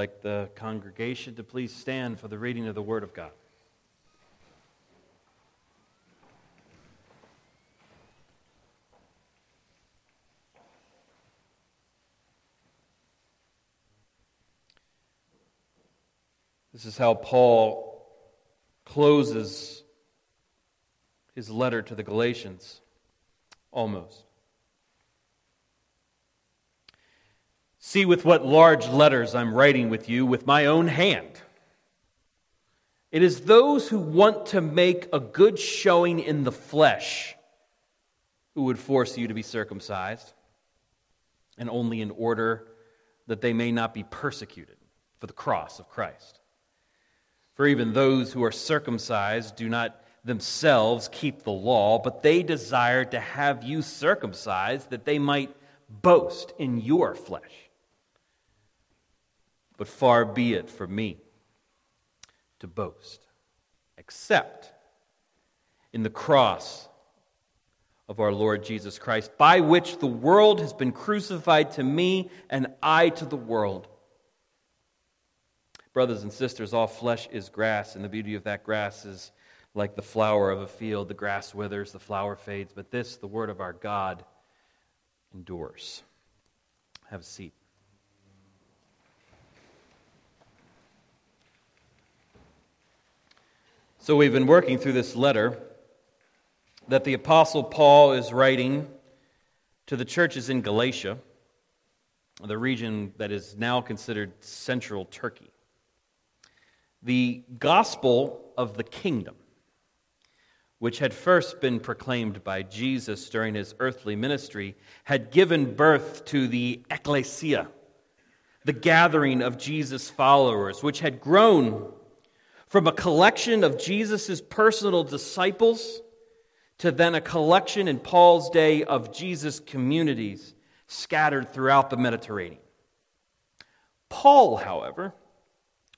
like the congregation to please stand for the reading of the Word of God. This is how Paul closes his letter to the Galatians, almost. See with what large letters I'm writing with you with my own hand. It is those who want to make a good showing in the flesh who would force you to be circumcised, and only in order that they may not be persecuted for the cross of Christ. For even those who are circumcised do not themselves keep the law, but they desire to have you circumcised that they might boast in your flesh. But far be it from me to boast, except in the cross of our Lord Jesus Christ, by which the world has been crucified to me and I to the world. Brothers and sisters, all flesh is grass, and the beauty of that grass is like the flower of a field. The grass withers, the flower fades, but this, the word of our God, endures. Have a seat. So, we've been working through this letter that the Apostle Paul is writing to the churches in Galatia, the region that is now considered central Turkey. The gospel of the kingdom, which had first been proclaimed by Jesus during his earthly ministry, had given birth to the ecclesia, the gathering of Jesus' followers, which had grown from a collection of Jesus' personal disciples to then a collection in Paul's day of Jesus' communities scattered throughout the Mediterranean. Paul, however,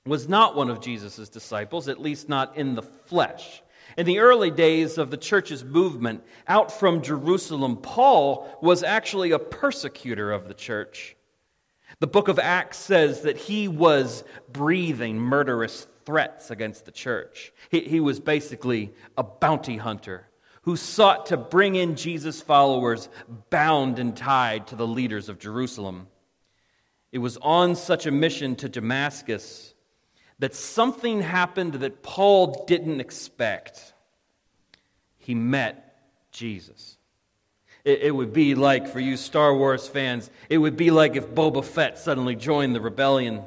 was not one of Jesus' disciples, at least not in the flesh. In the early days of the church's movement out from Jerusalem, Paul was actually a persecutor of the church. The book of Acts says that he was breathing murderous threats against the church. He, he was basically a bounty hunter who sought to bring in Jesus' followers bound and tied to the leaders of Jerusalem. It was on such a mission to Damascus that something happened that Paul didn't expect. He met Jesus. It, it, would be like, for you Star Wars fans, it would be like if Boba Fett suddenly joined the rebellion.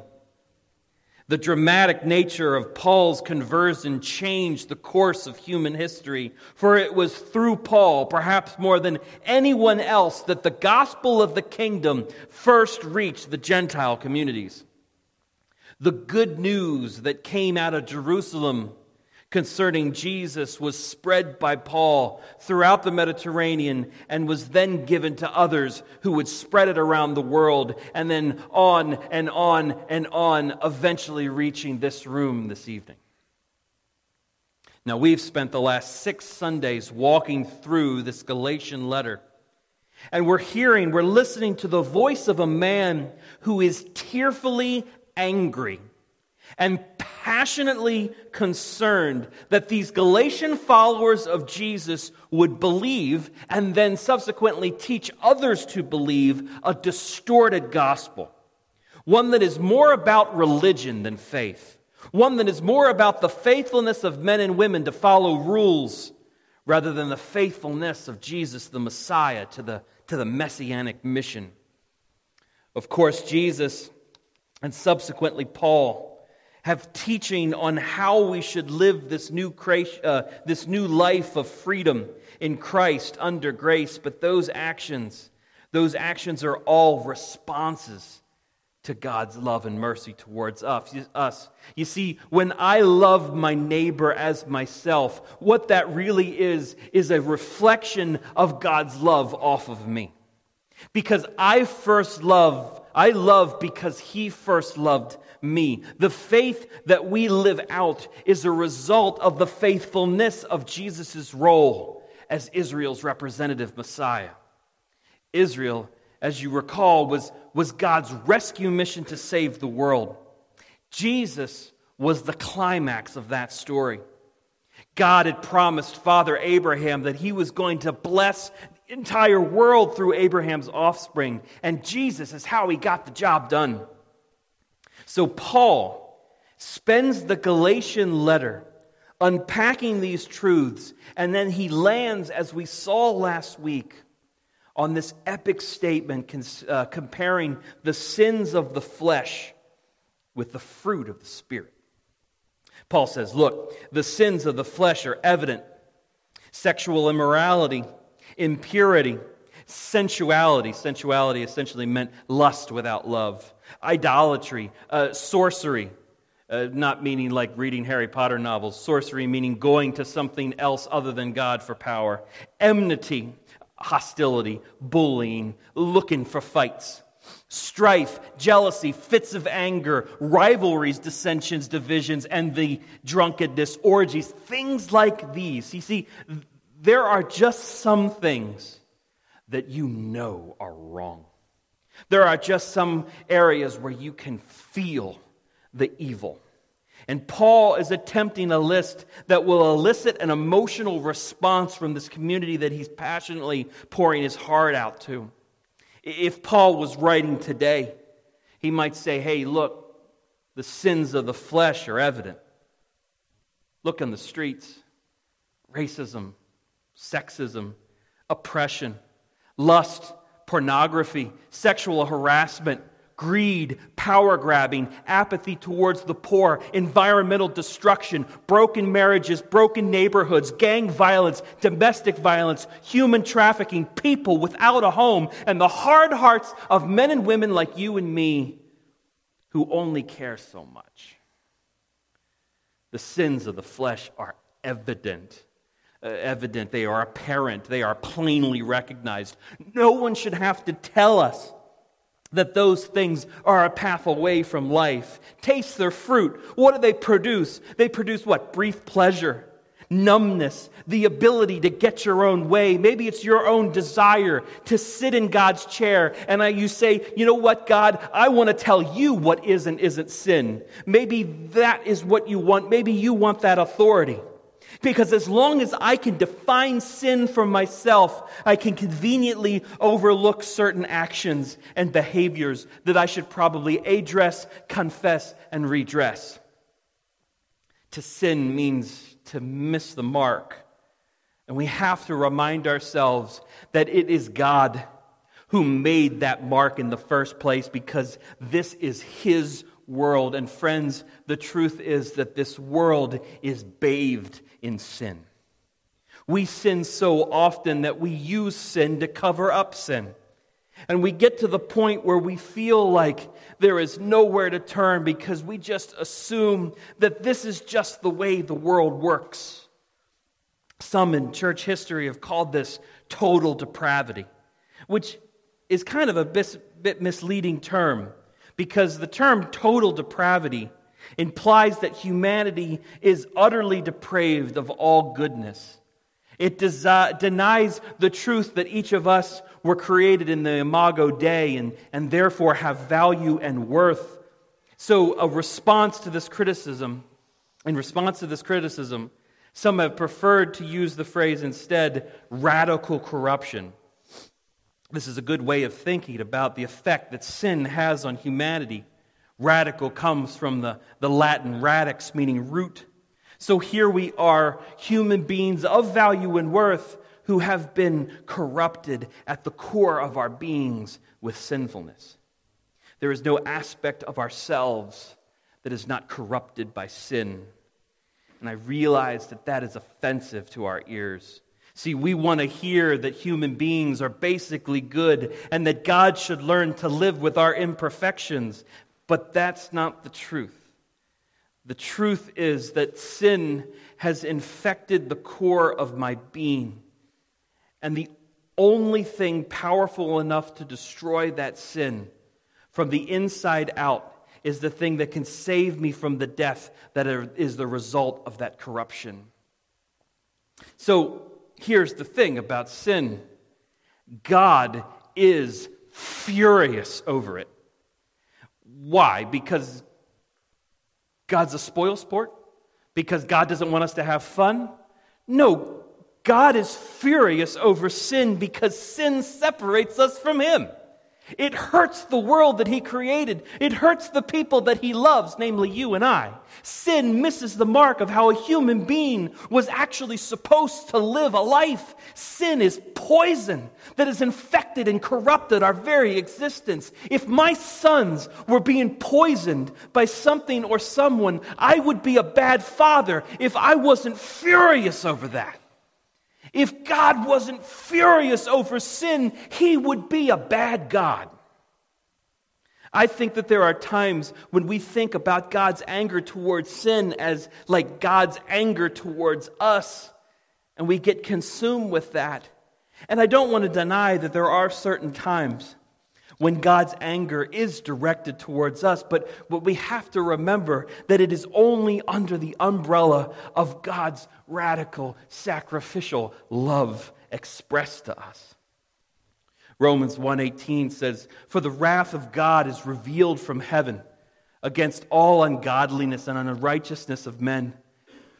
The dramatic nature of Paul's conversion changed the course of human history, for it was through Paul, perhaps more than anyone else, that the gospel of the kingdom first reached the Gentile communities. The good news that came out of Jerusalem concerning Jesus was spread by Paul throughout the Mediterranean and was then given to others who would spread it around the world and then on and on and on, eventually reaching this room this evening. Now, we've spent the last six Sundays walking through this Galatian letter. And we're hearing, we're listening to the voice of a man who is tearfully angry and passionately concerned that these Galatian followers of Jesus would believe and then subsequently teach others to believe a distorted gospel. One that is more about religion than faith. One that is more about the faithfulness of men and women to follow rules rather than the faithfulness of Jesus, the Messiah, to the, to the messianic mission. Of course, Jesus and subsequently Paul have teaching on how we should live this new, uh, this new life of freedom in Christ under grace. But those actions, those actions are all responses to God's love and mercy towards us. You see, when I love my neighbor as myself, what that really is, is a reflection of God's love off of me. Because I first love I love because he first loved me. The faith that we live out is a result of the faithfulness of Jesus' role as Israel's representative Messiah. Israel, as you recall, was, was God's rescue mission to save the world. Jesus was the climax of that story. God had promised Father Abraham that he was going to bless entire world through Abraham's offspring, and Jesus is how he got the job done. So, Paul spends the Galatian letter unpacking these truths, and then he lands, as we saw last week, on this epic statement uh, comparing the sins of the flesh with the fruit of the Spirit. Paul says, Look, the sins of the flesh are evident sexual immorality, impurity, sensuality. Sensuality essentially meant lust without love, idolatry, uh, sorcery. Uh, not meaning like reading Harry Potter novels, sorcery meaning going to something else other than God for power, enmity, hostility, bullying, looking for fights, strife, jealousy, fits of anger, rivalries, dissensions, divisions, and the drunkenness, orgies, things like these. You see, there are just some things that you know are wrong. There are just some areas where you can feel the evil. And Paul is attempting a list that will elicit an emotional response from this community that he's passionately pouring his heart out to. If Paul was writing today, he might say, Hey, look, the sins of the flesh are evident. Look on the streets racism, sexism, oppression, lust, pornography, sexual harassment, greed, power grabbing, apathy towards the poor, environmental destruction, broken marriages, broken neighborhoods, gang violence, domestic violence, human trafficking, people without a home, and the hard hearts of men and women like you and me who only care so much. The sins of the flesh are evident. Uh, evident, they are apparent, they are plainly recognized. No one should have to tell us that those things are a path away from life. Taste their fruit. What do they produce? They produce what? Brief pleasure, numbness, the ability to get your own way. Maybe it's your own desire to sit in God's chair and you say, you know what, God, I want to tell you what is and isn't sin. Maybe that is what you want. Maybe you want that authority. Because as long as I can define sin for myself, I can conveniently overlook certain actions and behaviors that I should probably address, confess, and redress. To sin means to miss the mark. And we have to remind ourselves that it is God who made that mark in the first place because this is His world. And friends, the truth is that this world is bathed in sin. We sin so often that we use sin to cover up sin. And we get to the point where we feel like there is nowhere to turn because we just assume that this is just the way the world works. Some in church history have called this total depravity, which is kind of a bit misleading term because the term total depravity implies that humanity is utterly depraved of all goodness. It desi- denies the truth that each of us were created in the imago Dei and, and therefore have value and worth. So, a response to this criticism, in response to this criticism, some have preferred to use the phrase instead radical corruption. This is a good way of thinking about the effect that sin has on humanity. Radical comes from the, the Latin radix, meaning root. So here we are, human beings of value and worth, who have been corrupted at the core of our beings with sinfulness. There is no aspect of ourselves that is not corrupted by sin. And I realize that that is offensive to our ears. See, we want to hear that human beings are basically good and that God should learn to live with our imperfections. But that's not the truth. The truth is that sin has infected the core of my being. And the only thing powerful enough to destroy that sin from the inside out is the thing that can save me from the death that is the result of that corruption. So, here's the thing about sin God is furious over it. Why? Because God's a spoil sport because God doesn't want us to have fun? No, God is furious over sin because sin separates us from Him. It hurts the world that He created. It hurts the people that He loves, namely you and I. Sin misses the mark of how a human being was actually supposed to live a life. Sin is poison that has infected and corrupted our very existence. If my sons were being poisoned by something or someone, I would be a bad father if I wasn't furious over that. If God wasn't furious over sin, he would be a bad God. I think that there are times when we think about God's anger towards sin as like God's anger towards us, and we get consumed with that. And I don't want to deny that there are certain times when God's anger is directed towards us, but, but we have to remember that it is only under the umbrella of God's radical, sacrificial love expressed to us. Romans 1:18 says, "For the wrath of God is revealed from heaven against all ungodliness and unrighteousness of men,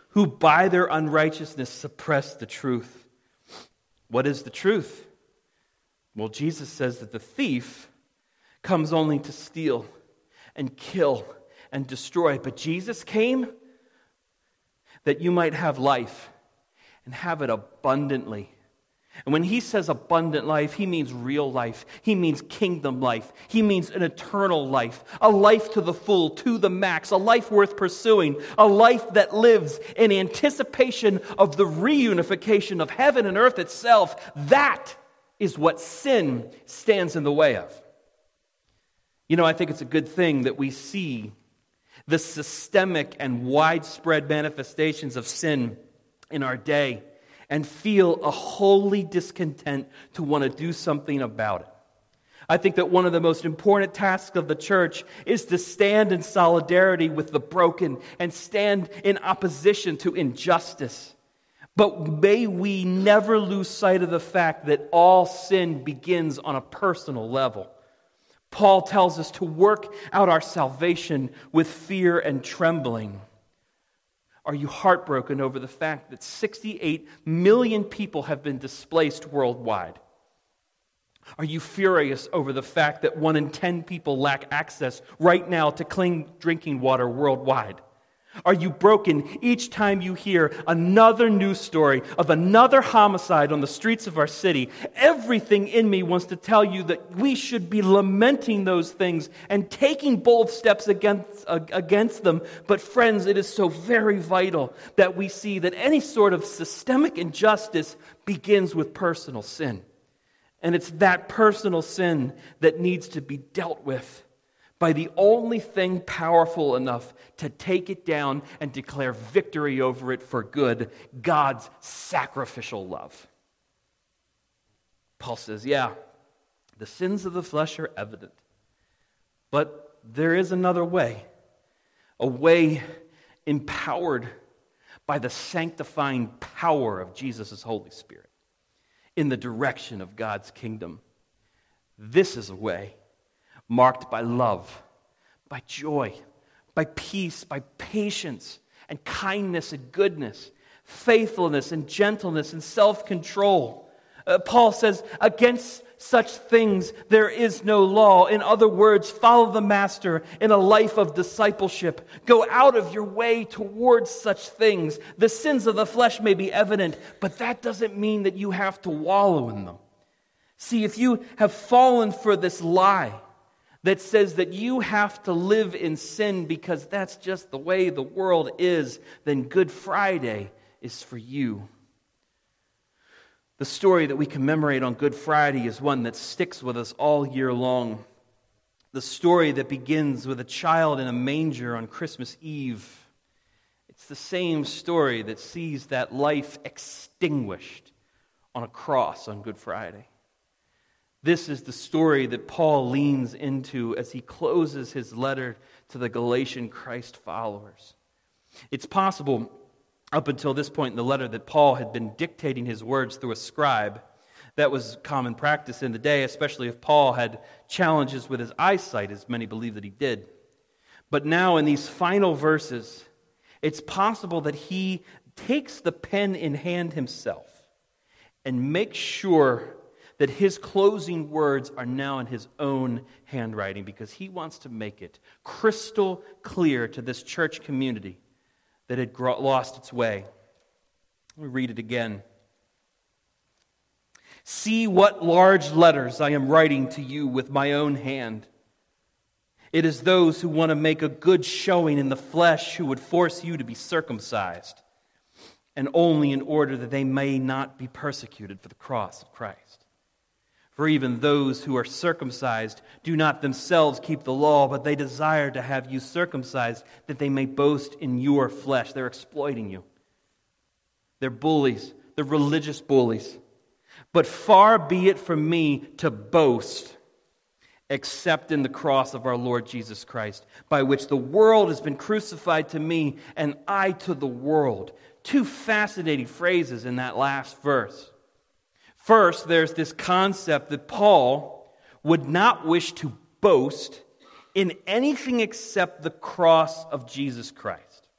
who by their unrighteousness suppress the truth." What is the truth? Well, Jesus says that the thief comes only to steal and kill and destroy, but Jesus came that you might have life and have it abundantly. And when he says abundant life, he means real life. He means kingdom life. He means an eternal life, a life to the full, to the max, a life worth pursuing, a life that lives in anticipation of the reunification of heaven and earth itself. That is what sin stands in the way of. You know, I think it's a good thing that we see the systemic and widespread manifestations of sin in our day and feel a holy discontent to want to do something about it. I think that one of the most important tasks of the church is to stand in solidarity with the broken and stand in opposition to injustice. But may we never lose sight of the fact that all sin begins on a personal level. Paul tells us to work out our salvation with fear and trembling. Are you heartbroken over the fact that 68 million people have been displaced worldwide? Are you furious over the fact that one in 10 people lack access right now to clean drinking water worldwide? Are you broken each time you hear another news story of another homicide on the streets of our city? Everything in me wants to tell you that we should be lamenting those things and taking bold steps against, against them. But, friends, it is so very vital that we see that any sort of systemic injustice begins with personal sin. And it's that personal sin that needs to be dealt with by the only thing powerful enough to take it down and declare victory over it for good God's sacrificial love. Paul says, Yeah, the sins of the flesh are evident, but there is another way, a way empowered by the sanctifying power of Jesus' Holy Spirit in the direction of God's kingdom. This is a way marked by love, by joy, by peace, by patience, and kindness and goodness, faithfulness and gentleness and self control. Uh, Paul says, against such things there is no law. In other words, follow the Master in a life of discipleship. Go out of your way towards such things. The sins of the flesh may be evident, but that doesn't mean that you have to wallow in them. See, if you have fallen for this lie, that says that you have to live in sin because that's just the way the world is, then Good Friday is for you. The story that we commemorate on Good Friday is one that sticks with us all year long. The story that begins with a child in a manger on Christmas Eve. It's the same story that sees that life extinguished on a cross on Good Friday. This is the story that Paul leans into as he closes his letter to the Galatian Christ followers. It's possible, up until this point in the letter, that Paul had been dictating his words through a scribe. That was common practice in the day, especially if Paul had challenges with his eyesight, as many believe that he did. But now, in these final verses, it's possible that he takes the pen in hand himself and makes sure that his closing words are now in his own handwriting because he wants to make it crystal clear to this church community that had lost its way. Let me read it again. See what large letters I am writing to you with my own hand. It is those who want to make a good showing in the flesh who would force you to be circumcised, and only in order that they may not be persecuted for the cross of Christ. For even those who are circumcised do not themselves keep the law, but they desire to have you circumcised that they may boast in your flesh. They're exploiting you. They're bullies, they're religious bullies. But far be it from me to boast except in the cross of our Lord Jesus Christ, by which the world has been crucified to me and I to the world. Two fascinating phrases in that last verse. First, there's this concept that Paul would not wish to boast in anything except the cross of Jesus Christ.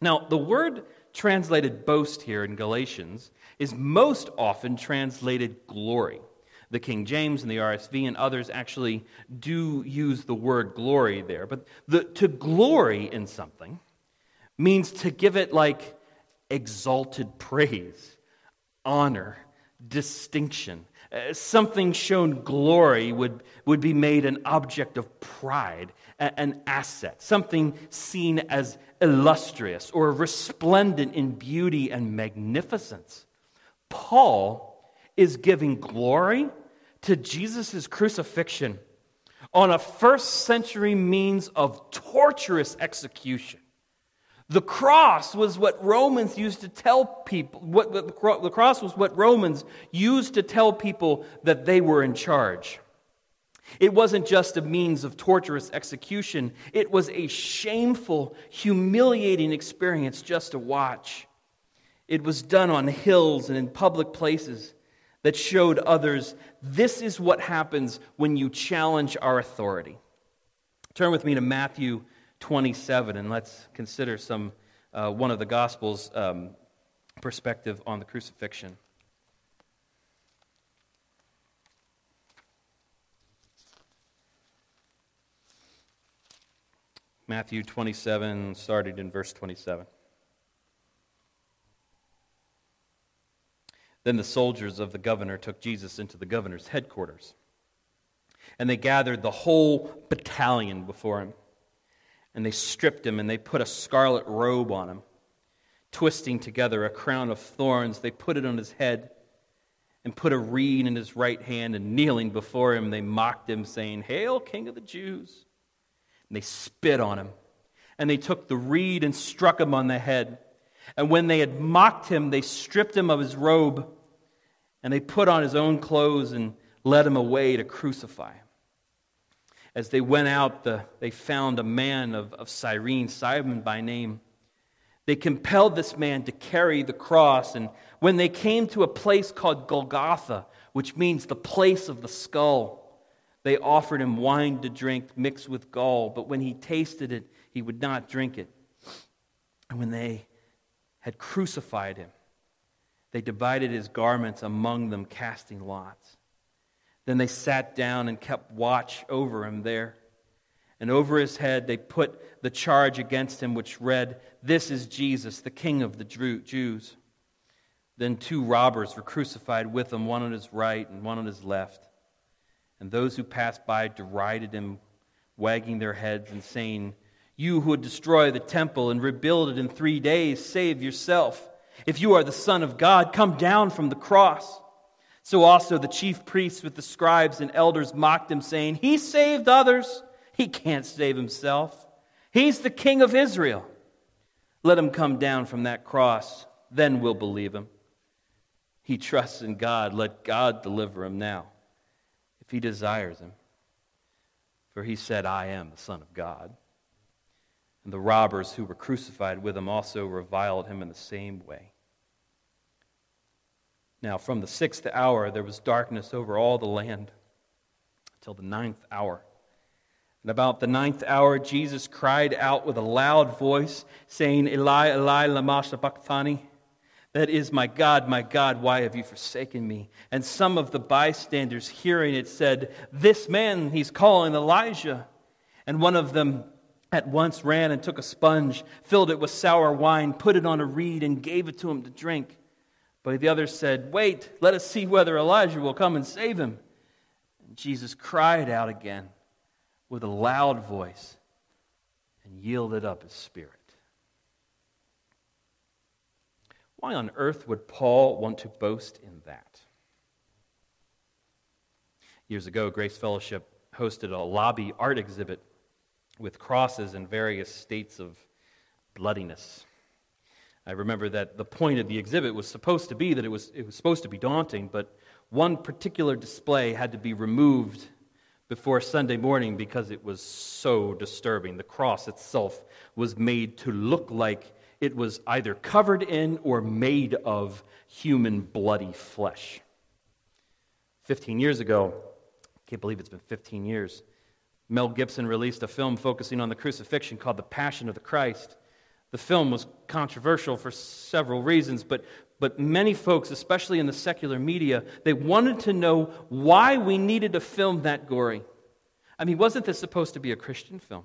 Now, the word translated boast here in Galatians is most often translated glory. The King James and the RSV and others actually do use the word glory there. But the, to glory in something means to give it like exalted praise, honor, distinction. Uh, something shown glory would, would be made an object of pride, an asset, something seen as illustrious or resplendent in beauty and magnificence. Paul is giving glory to Jesus' crucifixion on a first century means of torturous execution. The cross was what Romans used to tell people, what, the cross was what Romans used to tell people that they were in charge. It wasn't just a means of torturous execution, it was a shameful, humiliating experience just to watch. It was done on hills and in public places that showed others this is what happens when you challenge our authority. Turn with me to Matthew 27 and let's consider some uh, one of the Gospels' um, perspective on the crucifixion. Matthew 27, started in verse 27. Then the soldiers of the governor took Jesus into the governor's headquarters. And they gathered the whole battalion before him. And they stripped him and they put a scarlet robe on him. Twisting together a crown of thorns, they put it on his head and put a reed in his right hand. And kneeling before him, they mocked him, saying, Hail, King of the Jews! And they spit on him. And they took the reed and struck him on the head. And when they had mocked him, they stripped him of his robe and they put on his own clothes and led him away to crucify him. As they went out, the, they found a man of, of Cyrene, Simon by name. They compelled this man to carry the cross, and when they came to a place called Golgotha, which means the place of the skull, they offered him wine to drink mixed with gall, but when he tasted it, he would not drink it. And when they had crucified him, they divided his garments among them, casting lots. Then they sat down and kept watch over him there. And over his head they put the charge against him, which read, This is Jesus, the King of the Jews. Then two robbers were crucified with him, one on his right and one on his left. And those who passed by derided him, wagging their heads and saying, You who would destroy the temple and rebuild it in three days, save yourself. If you are the Son of God, come down from the cross. So also the chief priests with the scribes and elders mocked him, saying, He saved others. He can't save himself. He's the King of Israel. Let him come down from that cross, then we'll believe him. He trusts in God. Let God deliver him now, if he desires him. For he said, I am the Son of God. And the robbers who were crucified with him also reviled him in the same way. Now, from the sixth hour, there was darkness over all the land until the ninth hour. And about the ninth hour, Jesus cried out with a loud voice, saying, Eli, Eli, lama sabachthani? That is, my God, my God, why have you forsaken me? And some of the bystanders hearing it said, This man, he's calling Elijah. And one of them at once ran and took a sponge, filled it with sour wine, put it on a reed, and gave it to him to drink. But the others said, Wait, let us see whether Elijah will come and save him. And Jesus cried out again with a loud voice and yielded up his spirit. Why on earth would Paul want to boast in that? Years ago, Grace Fellowship hosted a lobby art exhibit with crosses in various states of bloodiness. I remember that the point of the exhibit was supposed to be that it was, it was supposed to be daunting, but one particular display had to be removed before Sunday morning because it was so disturbing. The cross itself was made to look like it was either covered in or made of human bloody flesh. 15 years ago, I can't believe it's been 15 years, Mel Gibson released a film focusing on the crucifixion called The Passion of the Christ. The film was controversial for several reasons, but, but many folks, especially in the secular media, they wanted to know why we needed to film that gory. I mean, wasn't this supposed to be a Christian film?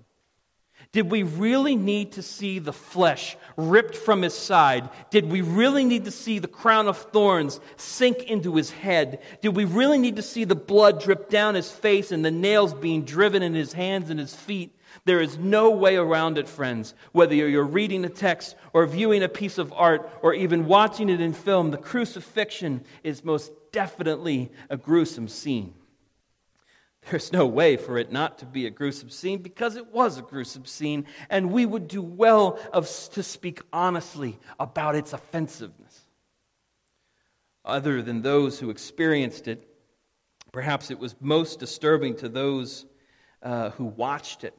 Did we really need to see the flesh ripped from his side? Did we really need to see the crown of thorns sink into his head? Did we really need to see the blood drip down his face and the nails being driven in his hands and his feet? There is no way around it, friends. Whether you're reading a text or viewing a piece of art or even watching it in film, the crucifixion is most definitely a gruesome scene. There's no way for it not to be a gruesome scene because it was a gruesome scene, and we would do well of, to speak honestly about its offensiveness. Other than those who experienced it, perhaps it was most disturbing to those uh, who watched it,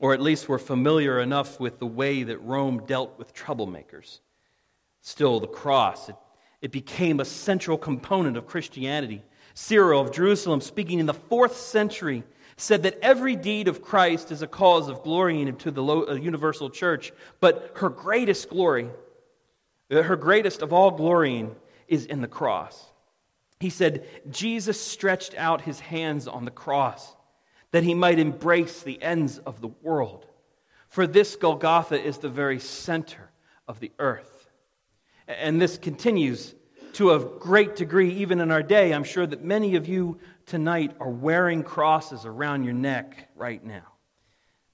or at least were familiar enough with the way that Rome dealt with troublemakers. Still, the cross, it, it became a central component of Christianity Cyril of Jerusalem, speaking in the fourth century, said that every deed of Christ is a cause of glorying to the uh, universal church, but her greatest glory, uh, her greatest of all glorying, is in the cross. He said, Jesus stretched out his hands on the cross that he might embrace the ends of the world. For this Golgotha is the very center of the earth. And this continues to a great degree, even in our day. I'm sure that many of you tonight are wearing crosses around your neck right now.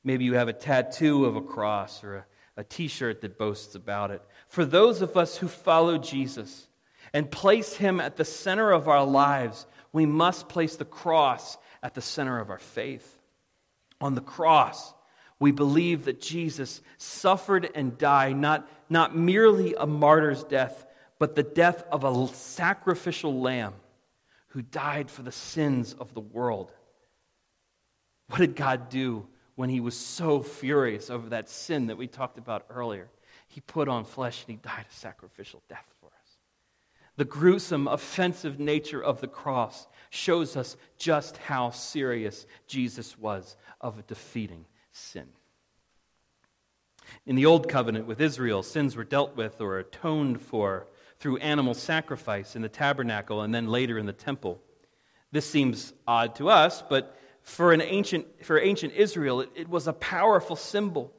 Maybe you have a tattoo of a cross or a, t shirt that boasts about it. For those of us who follow Jesus and place him at the center of our lives, we must place the cross at the center of our faith. On the cross, we believe that Jesus suffered and died, not, not merely a martyr's death, but the death of a sacrificial lamb who died for the sins of the world. What did God do when he was so furious over that sin that we talked about earlier? He put on flesh and he died a sacrificial death. The gruesome, offensive nature of the cross shows us just how serious Jesus was of defeating sin. In the Old Covenant with Israel, sins were dealt with or atoned for through animal sacrifice in the tabernacle and then later in the temple. This seems odd to us, but for, an ancient, for ancient Israel, it, it was a powerful symbol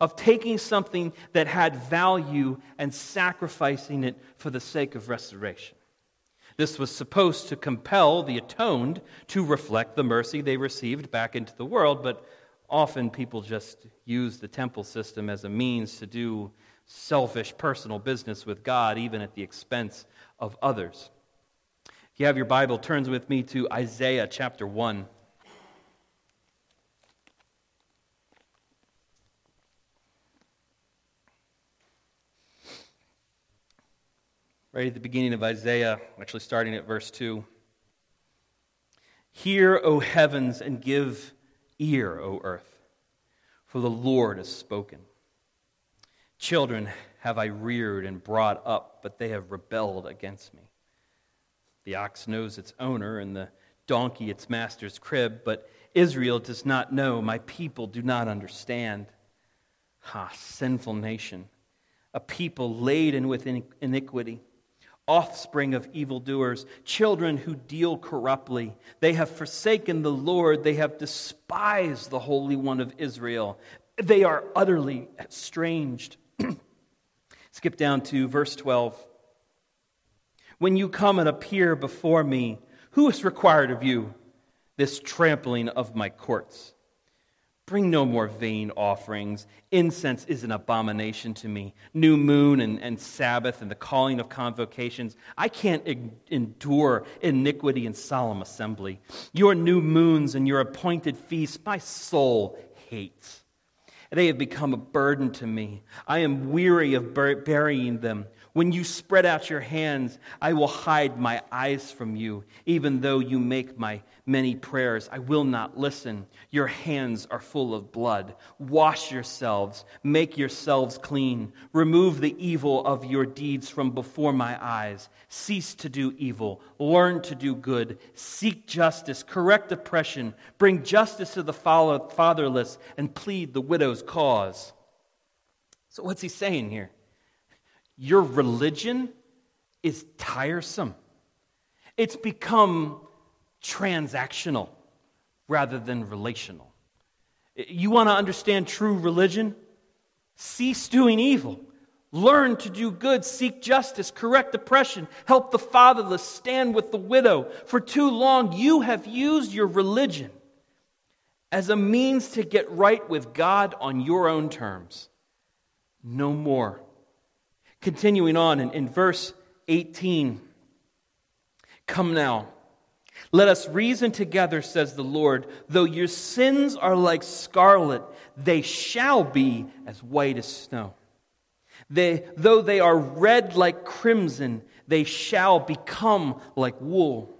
of taking something that had value and sacrificing it for the sake of restoration. This was supposed to compel the atoned to reflect the mercy they received back into the world, but often people just use the temple system as a means to do selfish personal business with God, even at the expense of others. If you have your Bible, turns with me to Isaiah chapter 1. Right at the beginning of Isaiah, actually starting at verse 2. Hear, O heavens, and give ear, O earth, for the Lord has spoken. Children have I reared and brought up, but they have rebelled against me. The ox knows its owner, and the donkey its master's crib, but Israel does not know, my people do not understand. Ah, sinful nation, a people laden with iniquity, offspring of evildoers, children who deal corruptly. They have forsaken the Lord, they have despised the Holy One of Israel. They are utterly estranged. Skip down to verse 12. When you come and appear before me, who is required of you this trampling of my courts? Bring no more vain offerings. Incense is an abomination to me. New moon and, and Sabbath and the calling of convocations. I can't endure iniquity and solemn assembly. Your new moons and your appointed feasts, my soul hates. They have become a burden to me. I am weary of burying them. When you spread out your hands, I will hide my eyes from you. Even though you make my many prayers, I will not listen. Your hands are full of blood. Wash yourselves, make yourselves clean. Remove the evil of your deeds from before my eyes. Cease to do evil, learn to do good, seek justice, correct oppression, bring justice to the fatherless, and plead the widow's cause. So, what's he saying here? Your religion is tiresome. It's become transactional rather than relational. You want to understand true religion? Cease doing evil. Learn to do good, seek justice, correct oppression, help the fatherless, stand with the widow. For too long, you have used your religion as a means to get right with God on your own terms. No more. Continuing on in, in verse 18 Come now, let us reason together, says the Lord. Though your sins are like scarlet, they shall be as white as snow. They, though they are red like crimson, they shall become like wool.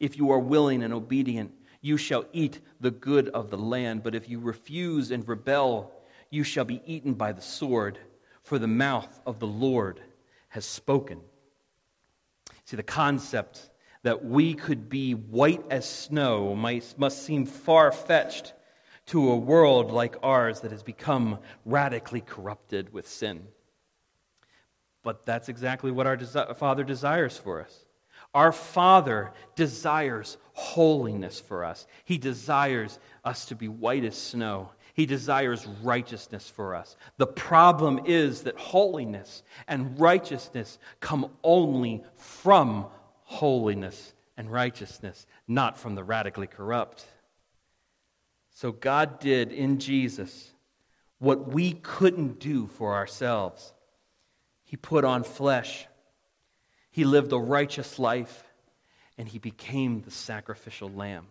If you are willing and obedient, you shall eat the good of the land. But if you refuse and rebel, you shall be eaten by the sword for the mouth of the Lord has spoken. See, the concept that we could be white as snow might, must seem far fetched to a world like ours that has become radically corrupted with sin. But that's exactly what our desi- Father desires for us. Our Father desires holiness for us. He desires us to be white as snow. He desires righteousness for us. The problem is that holiness and righteousness come only from holiness and righteousness, not from the radically corrupt. So God did in Jesus what we couldn't do for ourselves. He put on flesh, He lived a righteous life, and He became the sacrificial lamb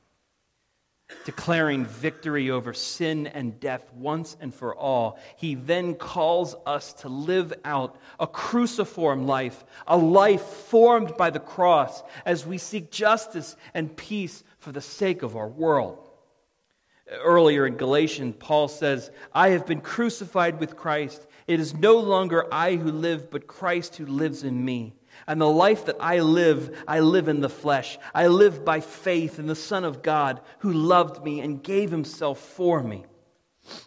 declaring victory over sin and death once and for all, he then calls us to live out a cruciform life, a life formed by the cross, as we seek justice and peace for the sake of our world. Earlier in Galatians, Paul says, I have been crucified with Christ. It is no longer I who live, but Christ who lives in me. And the life that I live, I live in the flesh. I live by faith in the Son of God who loved me and gave himself for me.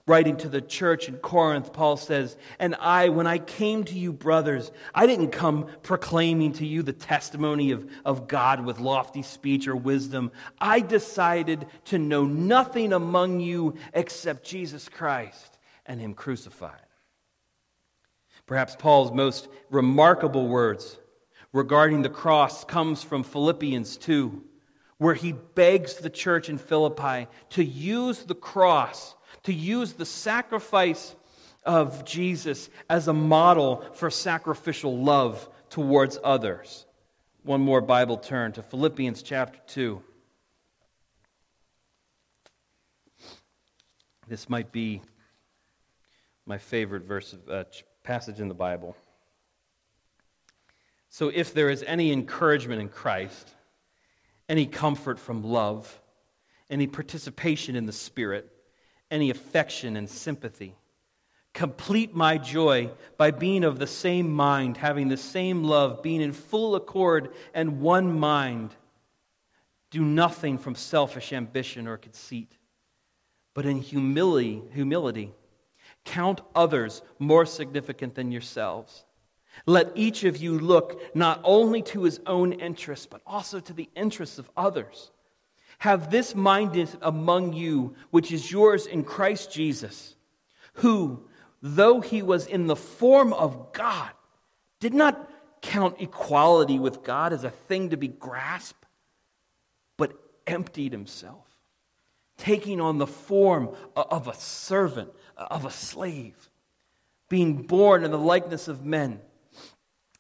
Writing to the church in Corinth, Paul says, And I, when I came to you, brothers, I didn't come proclaiming to you the testimony of, of God with lofty speech or wisdom. I decided to know nothing among you except Jesus Christ and Him crucified. Perhaps Paul's most remarkable words regarding the cross comes from Philippians 2, where he begs the church in Philippi to use the cross, to use the sacrifice of Jesus as a model for sacrificial love towards others. One more Bible turn to Philippians chapter 2. This might be my favorite verse of, uh, passage in the Bible. So, if there is any encouragement in Christ, any comfort from love, any participation in the Spirit, any affection and sympathy, complete my joy by being of the same mind, having the same love, being in full accord and one mind. Do nothing from selfish ambition or conceit but in humility, humility, count others more significant than yourselves. Let each of you look not only to his own interests, but also to the interests of others. Have this mind among you, which is yours in Christ Jesus, who, though he was in the form of God, did not count equality with God as a thing to be grasped, but emptied himself, taking on the form of a servant, of a slave, being born in the likeness of men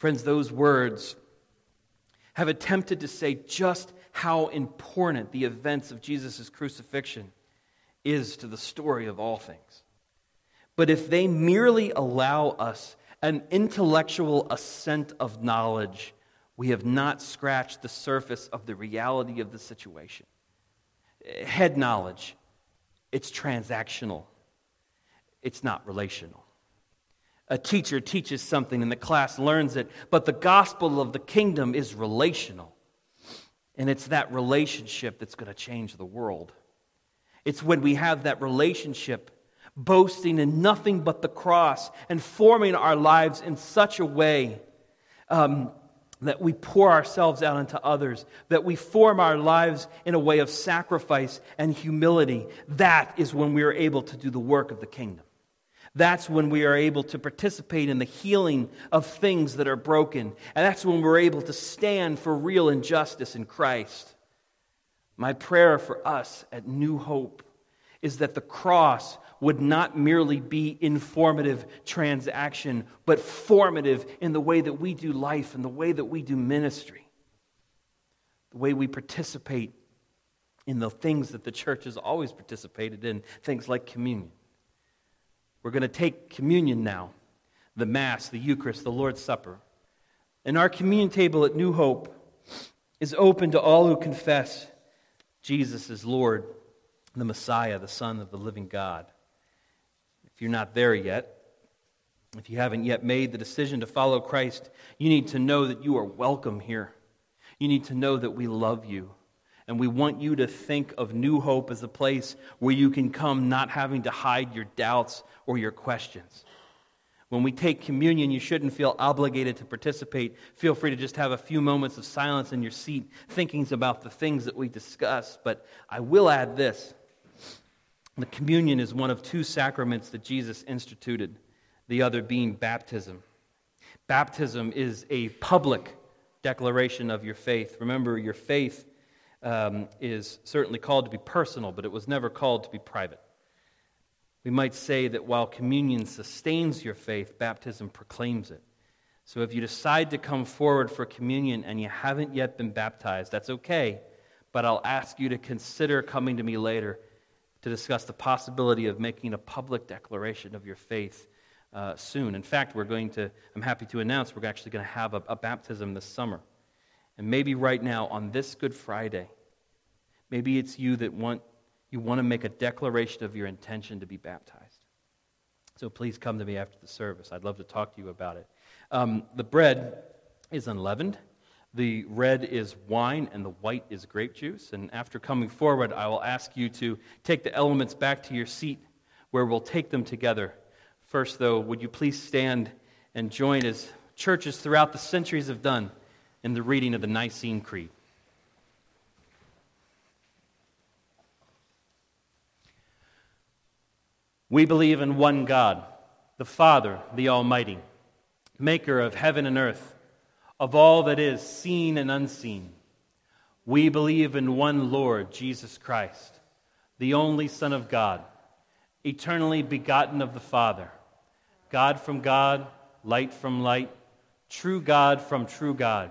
Friends, those words have attempted to say just how important the events of Jesus' crucifixion is to the story of all things. But if they merely allow us an intellectual assent of knowledge, we have not scratched the surface of the reality of the situation. Head knowledge, it's transactional, it's not relational a teacher teaches something and the class learns it, but the gospel of the kingdom is relational. And it's that relationship that's going to change the world. It's when we have that relationship, boasting in nothing but the cross and forming our lives in such a way um, that we pour ourselves out into others, that we form our lives in a way of sacrifice and humility. That is when we are able to do the work of the kingdom. That's when we are able to participate in the healing of things that are broken. And that's when we're able to stand for real injustice in Christ. My prayer for us at New Hope is that the cross would not merely be informative transaction, but formative in the way that we do life and the way that we do ministry, the way we participate in the things that the church has always participated in, things like communion. We're going to take communion now the Mass, the Eucharist, the Lord's Supper. And our communion table at New Hope is open to all who confess Jesus is Lord, the Messiah, the Son of the living God. If you're not there yet, if you haven't yet made the decision to follow Christ, you need to know that you are welcome here. You need to know that we love you. And we want you to think of New Hope as a place where you can come not having to hide your doubts or your questions. When we take communion, you shouldn't feel obligated to participate. Feel free to just have a few moments of silence in your seat, thinking about the things that we discuss. But I will add this the communion is one of two sacraments that Jesus instituted, the other being baptism. Baptism is a public declaration of your faith. Remember, your faith um, is certainly called to be personal, but it was never called to be private. We might say that while communion sustains your faith, baptism proclaims it. So if you decide to come forward for communion and you haven't yet been baptized, that's okay, but I'll ask you to consider coming to me later to discuss the possibility of making a public declaration of your faith uh, soon. In fact, we're going to, I'm happy to announce, we're actually going to have a, a baptism this summer. And maybe right now, on this Good Friday, maybe it's you that want, you want to make a declaration of your intention to be baptized. So please come to me after the service. I'd love to talk to you about it. Um, the bread is unleavened. The red is wine and the white is grape juice. And after coming forward, I will ask you to take the elements back to your seat where we'll take them together. First, though, would you please stand and join as churches throughout the centuries have done in the reading of the Nicene Creed. We believe in one God, the Father, the Almighty, maker of heaven and earth, of all that is seen and unseen. We believe in one Lord, Jesus Christ, the only Son of God, eternally begotten of the Father, God from God, light from light, true God from true God